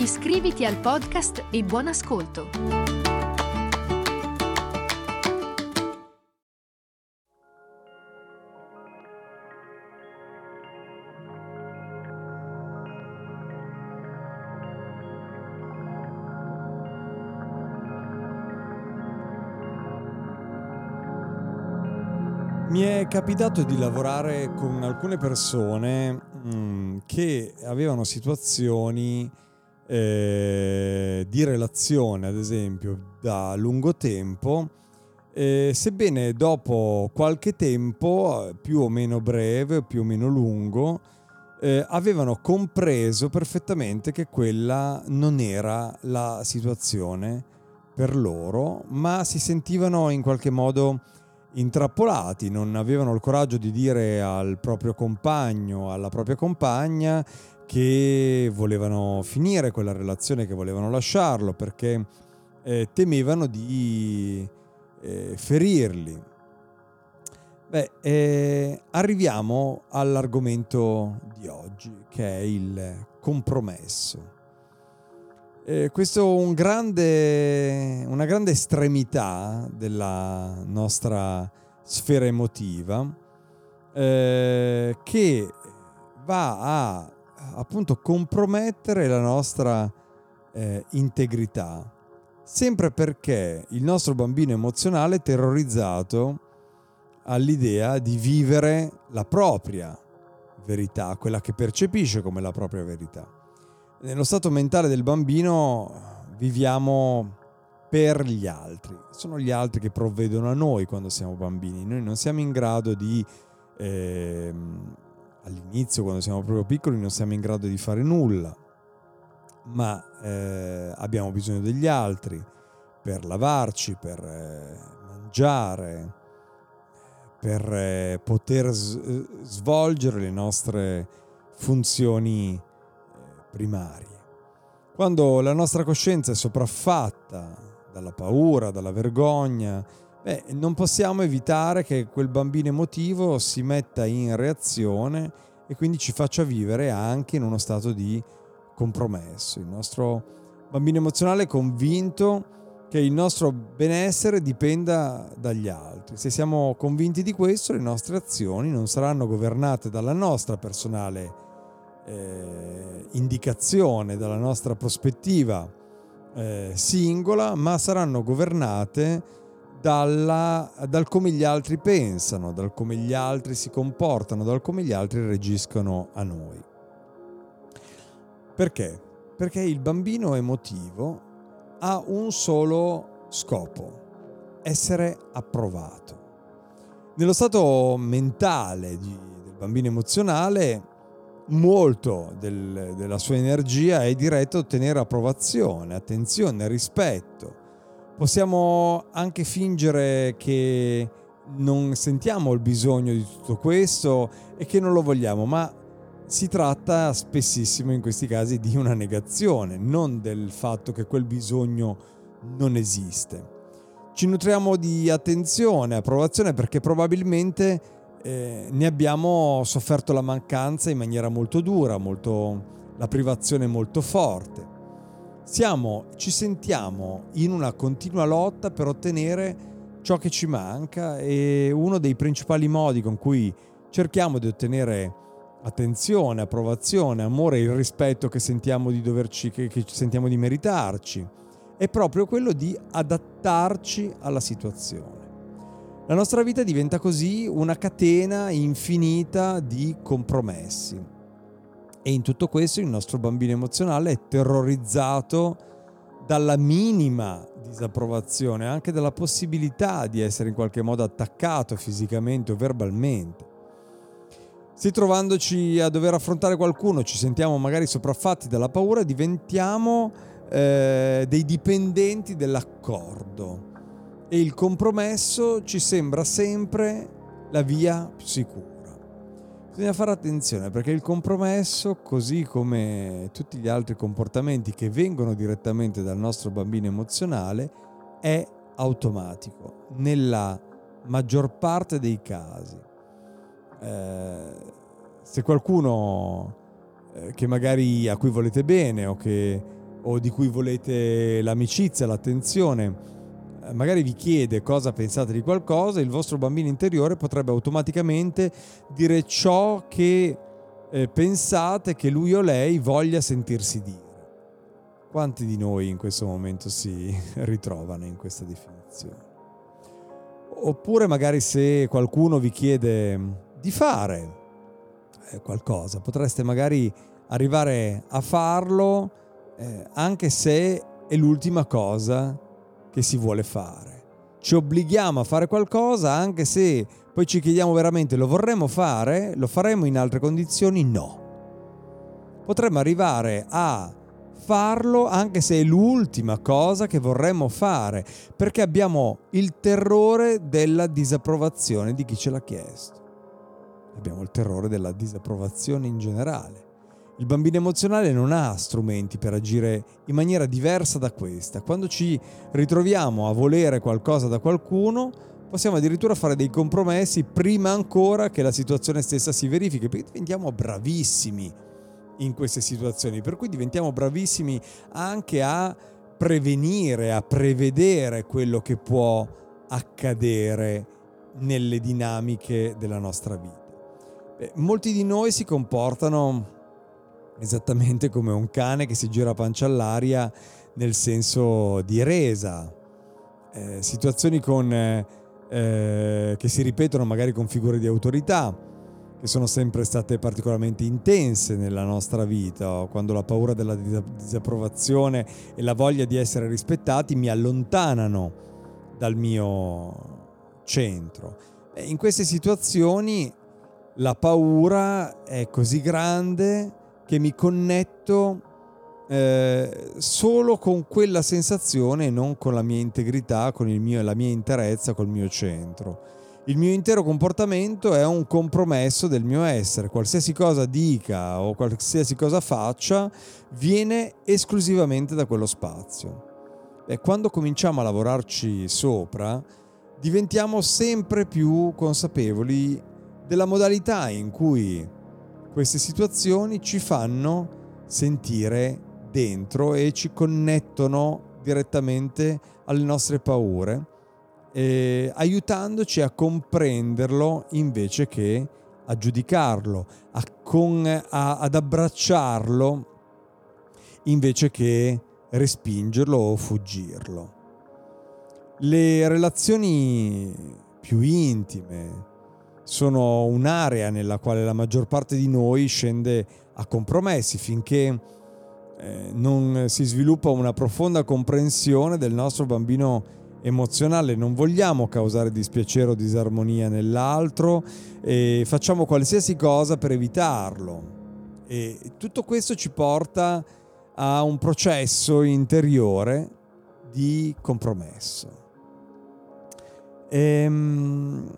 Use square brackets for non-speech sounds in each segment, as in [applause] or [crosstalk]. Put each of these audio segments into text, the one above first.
Iscriviti al podcast e buon ascolto! Mi è capitato di lavorare con alcune persone mh, mm, che avevano situazioni eh, di relazione, ad esempio, da lungo tempo, eh, sebbene dopo qualche tempo, più o meno breve, più o meno lungo, eh, avevano compreso perfettamente che quella non era la situazione per loro, ma si sentivano in qualche modo intrappolati, non avevano il coraggio di dire al proprio compagno, alla propria compagna che volevano finire quella relazione, che volevano lasciarlo perché eh, temevano di eh, ferirli. Beh, eh, arriviamo all'argomento di oggi, che è il compromesso. Eh, questo è un grande, una grande estremità della nostra sfera emotiva eh, che va a appunto compromettere la nostra eh, integrità, sempre perché il nostro bambino emozionale è terrorizzato all'idea di vivere la propria verità, quella che percepisce come la propria verità nello stato mentale del bambino viviamo per gli altri. Sono gli altri che provvedono a noi quando siamo bambini. Noi non siamo in grado di, eh, all'inizio, quando siamo proprio piccoli, non siamo in grado di fare nulla, ma eh, abbiamo bisogno degli altri per lavarci, per eh, mangiare, per eh, poter s- svolgere le nostre funzioni primarie. Quando la nostra coscienza è sopraffatta dalla paura, dalla vergogna, beh, non possiamo evitare che quel bambino emotivo si metta in reazione e quindi ci faccia vivere anche in uno stato di compromesso. Il nostro bambino emozionale è convinto che il nostro benessere dipenda dagli altri. Se siamo convinti di questo, le nostre azioni non saranno governate dalla nostra personale eh, indicazione dalla nostra prospettiva eh, singola, ma saranno governate dalla, dal come gli altri pensano, dal come gli altri si comportano, dal come gli altri reagiscono a noi. Perché? Perché il bambino emotivo ha un solo scopo, essere approvato. Nello stato mentale di, del bambino emozionale molto del, della sua energia è diretta a ottenere approvazione, attenzione, rispetto. Possiamo anche fingere che non sentiamo il bisogno di tutto questo e che non lo vogliamo, ma si tratta spessissimo in questi casi di una negazione, non del fatto che quel bisogno non esiste. Ci nutriamo di attenzione, approvazione perché probabilmente eh, ne abbiamo sofferto la mancanza in maniera molto dura, molto, la privazione molto forte. Siamo, ci sentiamo in una continua lotta per ottenere ciò che ci manca e uno dei principali modi con cui cerchiamo di ottenere attenzione, approvazione, amore e il rispetto che sentiamo di doverci, che, che sentiamo di meritarci, è proprio quello di adattarci alla situazione. La nostra vita diventa così una catena infinita di compromessi. E in tutto questo il nostro bambino emozionale è terrorizzato dalla minima disapprovazione, anche dalla possibilità di essere in qualche modo attaccato fisicamente o verbalmente. Se trovandoci a dover affrontare qualcuno ci sentiamo magari sopraffatti dalla paura, diventiamo eh, dei dipendenti dell'accordo e il compromesso ci sembra sempre la via più sicura. Bisogna fare attenzione perché il compromesso, così come tutti gli altri comportamenti che vengono direttamente dal nostro bambino emozionale, è automatico nella maggior parte dei casi. Eh, se qualcuno eh, magari a cui volete bene o, che, o di cui volete l'amicizia, l'attenzione, magari vi chiede cosa pensate di qualcosa, il vostro bambino interiore potrebbe automaticamente dire ciò che eh, pensate che lui o lei voglia sentirsi dire. Quanti di noi in questo momento si [laughs] ritrovano in questa definizione? Oppure magari se qualcuno vi chiede di fare eh, qualcosa, potreste magari arrivare a farlo eh, anche se è l'ultima cosa che si vuole fare. Ci obblighiamo a fare qualcosa anche se poi ci chiediamo veramente lo vorremmo fare, lo faremo in altre condizioni? No. Potremmo arrivare a farlo anche se è l'ultima cosa che vorremmo fare, perché abbiamo il terrore della disapprovazione di chi ce l'ha chiesto. Abbiamo il terrore della disapprovazione in generale. Il bambino emozionale non ha strumenti per agire in maniera diversa da questa. Quando ci ritroviamo a volere qualcosa da qualcuno, possiamo addirittura fare dei compromessi prima ancora che la situazione stessa si verifichi, perché diventiamo bravissimi in queste situazioni, per cui diventiamo bravissimi anche a prevenire, a prevedere quello che può accadere nelle dinamiche della nostra vita. Beh, molti di noi si comportano esattamente come un cane che si gira pancia all'aria nel senso di resa. Eh, situazioni con, eh, che si ripetono magari con figure di autorità, che sono sempre state particolarmente intense nella nostra vita, quando la paura della disapprovazione e la voglia di essere rispettati mi allontanano dal mio centro. In queste situazioni la paura è così grande che mi connetto eh, solo con quella sensazione e non con la mia integrità, con mio, la mia interezza, col mio centro. Il mio intero comportamento è un compromesso del mio essere, qualsiasi cosa dica o qualsiasi cosa faccia viene esclusivamente da quello spazio. E quando cominciamo a lavorarci sopra, diventiamo sempre più consapevoli della modalità in cui queste situazioni ci fanno sentire dentro e ci connettono direttamente alle nostre paure, eh, aiutandoci a comprenderlo invece che a giudicarlo, a con, a, ad abbracciarlo invece che respingerlo o fuggirlo. Le relazioni più intime, sono un'area nella quale la maggior parte di noi scende a compromessi finché eh, non si sviluppa una profonda comprensione del nostro bambino emozionale, non vogliamo causare dispiacere o disarmonia nell'altro e facciamo qualsiasi cosa per evitarlo. E tutto questo ci porta a un processo interiore di compromesso. Ehm,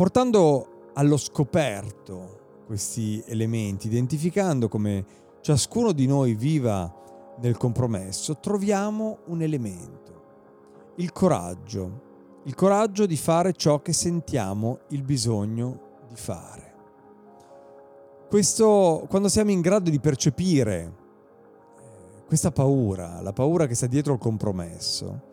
portando allo scoperto questi elementi, identificando come ciascuno di noi viva nel compromesso, troviamo un elemento, il coraggio, il coraggio di fare ciò che sentiamo il bisogno di fare. Questo, quando siamo in grado di percepire eh, questa paura, la paura che sta dietro il compromesso,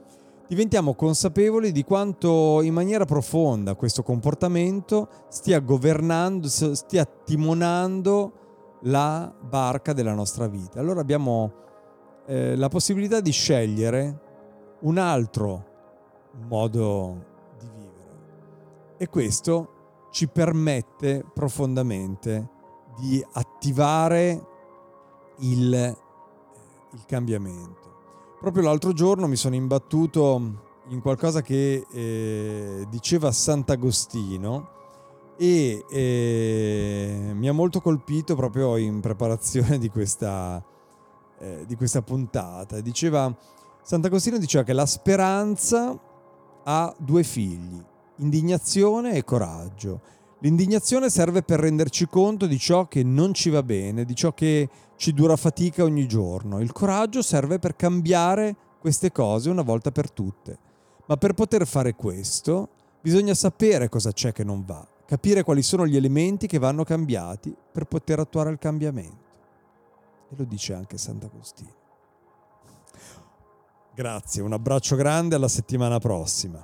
diventiamo consapevoli di quanto in maniera profonda questo comportamento stia governando, stia timonando la barca della nostra vita. Allora abbiamo eh, la possibilità di scegliere un altro modo di vivere e questo ci permette profondamente di attivare il, il cambiamento. Proprio l'altro giorno mi sono imbattuto in qualcosa che eh, diceva Sant'Agostino e eh, mi ha molto colpito proprio in preparazione di questa, eh, di questa puntata. Diceva, Sant'Agostino diceva che la speranza ha due figli, indignazione e coraggio. L'indignazione serve per renderci conto di ciò che non ci va bene, di ciò che ci dura fatica ogni giorno. Il coraggio serve per cambiare queste cose una volta per tutte. Ma per poter fare questo bisogna sapere cosa c'è che non va, capire quali sono gli elementi che vanno cambiati per poter attuare il cambiamento. E lo dice anche Sant'Agostino. Grazie, un abbraccio grande, alla settimana prossima.